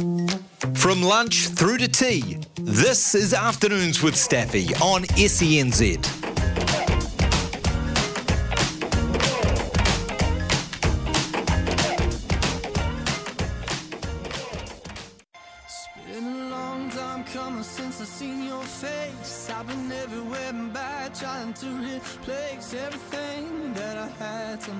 From lunch through to tea, this is Afternoons with Staffy on SENZ.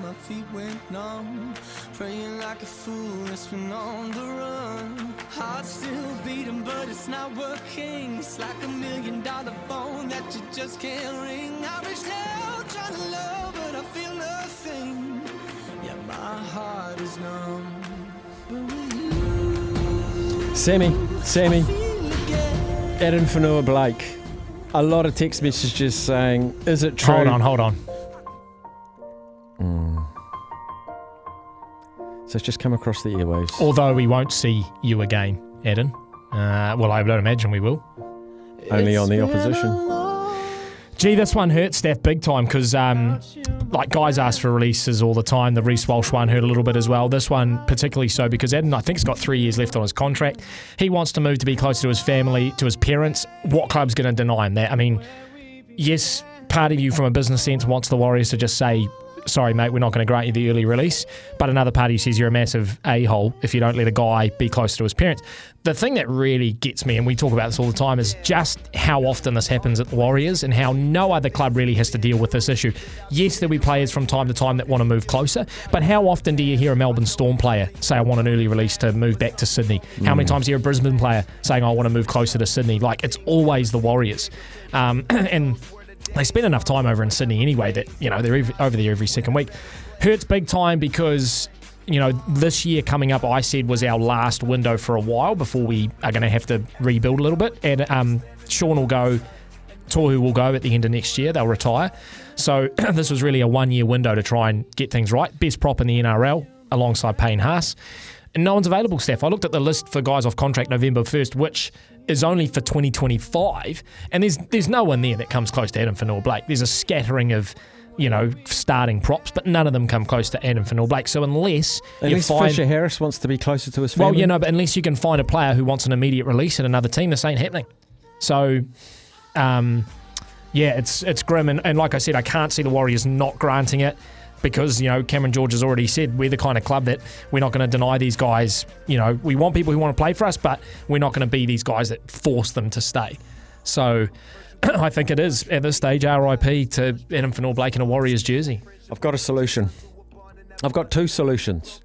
My feet went numb. Praying like a fool, it's been on the run. Heart still beating, but it's not working. It's like a million dollar phone that you just can't ring. I reached out trying to love, but I feel nothing. Yeah, my heart is numb. But with you, Sammy, Sammy, feel again. Addin Fonua Blake. A lot of text messages saying, "Is it true?" Hold on, hold on. Hmm. So it's just come across the airwaves. Although we won't see you again, Eden. Uh, well, I don't imagine we will. Only on the opposition. Gee, this one hurt Steph big time because, um, like, guys ask for releases all the time. The Reece Walsh one hurt a little bit as well. This one particularly so because Eden, I think, has got three years left on his contract. He wants to move to be closer to his family, to his parents. What club's going to deny him that? I mean, yes, part of you from a business sense wants the Warriors to just say, sorry, mate, we're not going to grant you the early release. But another party says you're a massive a hole if you don't let a guy be closer to his parents. The thing that really gets me, and we talk about this all the time, is just how often this happens at the Warriors and how no other club really has to deal with this issue. Yes, there'll be players from time to time that want to move closer, but how often do you hear a Melbourne Storm player say, I want an early release to move back to Sydney? How many times do you hear a Brisbane player saying, I want to move closer to Sydney? Like, it's always the Warriors. Um, and they spend enough time over in Sydney anyway that you know they're ev- over there every second week. Hurts big time because you know this year coming up, I said was our last window for a while before we are going to have to rebuild a little bit. And um, Shaun will go, Tohu will go at the end of next year. They'll retire. So this was really a one-year window to try and get things right. Best prop in the NRL alongside Payne Haas. And no one's available, Steph. I looked at the list for guys off contract November 1st, which is only for 2025, and there's there's no one there that comes close to Addin Fonua Blake. There's a scattering of, you know, starting props, but none of them come close to Addin Fonua Blake. So unless you Unless find, Fisher Harris wants to be closer to his family. well, you know, but unless you can find a player who wants an immediate release at another team, this ain't happening. So, um, yeah, it's it's grim, and, and like I said, I can't see the Warriors not granting it because you know Cameron George has already said we're the kind of club that we're not going to deny these guys. You know, we want people who want to play for us, but we're not going to be these guys that force them to stay. So. I think it is at this stage RIP to Addin Fonua Blake in a Warriors jersey. I've got a solution. I've got two solutions.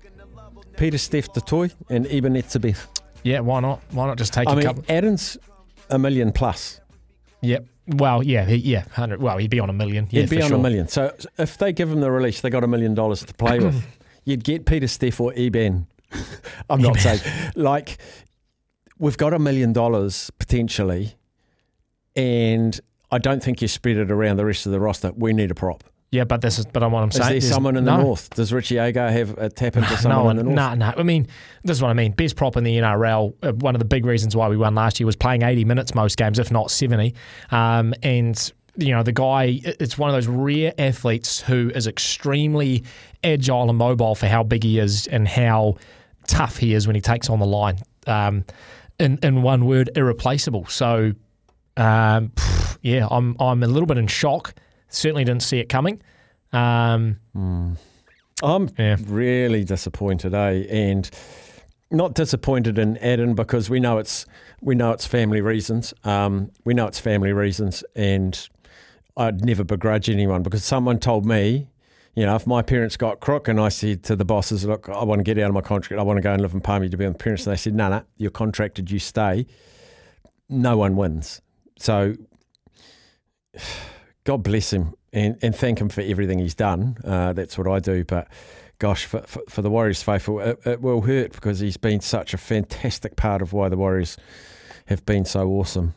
Pieter Steph du Toit and Eben Etzebeth. Yeah, why not? Why not just take I a mean, couple? Addin's a million plus. Yep. Well, yeah, he, yeah, hundred. Well, he'd be on a million. Yeah, He'd be on sure. a million. So if they give him the release, they got a million dollars to play with. You'd get Pieter Steph or Eben. I'm not saying like we've got a million dollars potentially, and I don't think you spread it around the rest of the roster. We need a prop. Yeah, but this is. But I'm what I'm Is saying. there someone in the no. north? Does Richie Agar have a tap into No someone one, in the north? no, no. I mean, this is what I mean. Best prop in the NRL. Uh, one of the big reasons why we won last year was playing 80 minutes most games, if not 70. Um, and you know, the guy. It's one of those rare athletes who is extremely agile and mobile for how big he is and how tough he is when he takes on the line. Um, in in one word, irreplaceable. So, um, yeah, I'm I'm a little bit in shock. Certainly didn't see it coming. Um, I'm Yeah. really disappointed, eh? And not disappointed in Addin because we know it's we know it's family reasons. Um, we know it's family reasons, and I'd never begrudge anyone because someone told me, you know, if my parents got crook and I said to the bosses, look, I want to get out of my contract, I want to go and live in Palmy to be with my parents, and they said, no, no, you're contracted, you stay. No one wins. So God bless him and, and thank him for everything he's done. Uh, that's what I do. But gosh, for, for, for the Warriors faithful, it, it will hurt because he's been such a fantastic part of why the Warriors have been so awesome.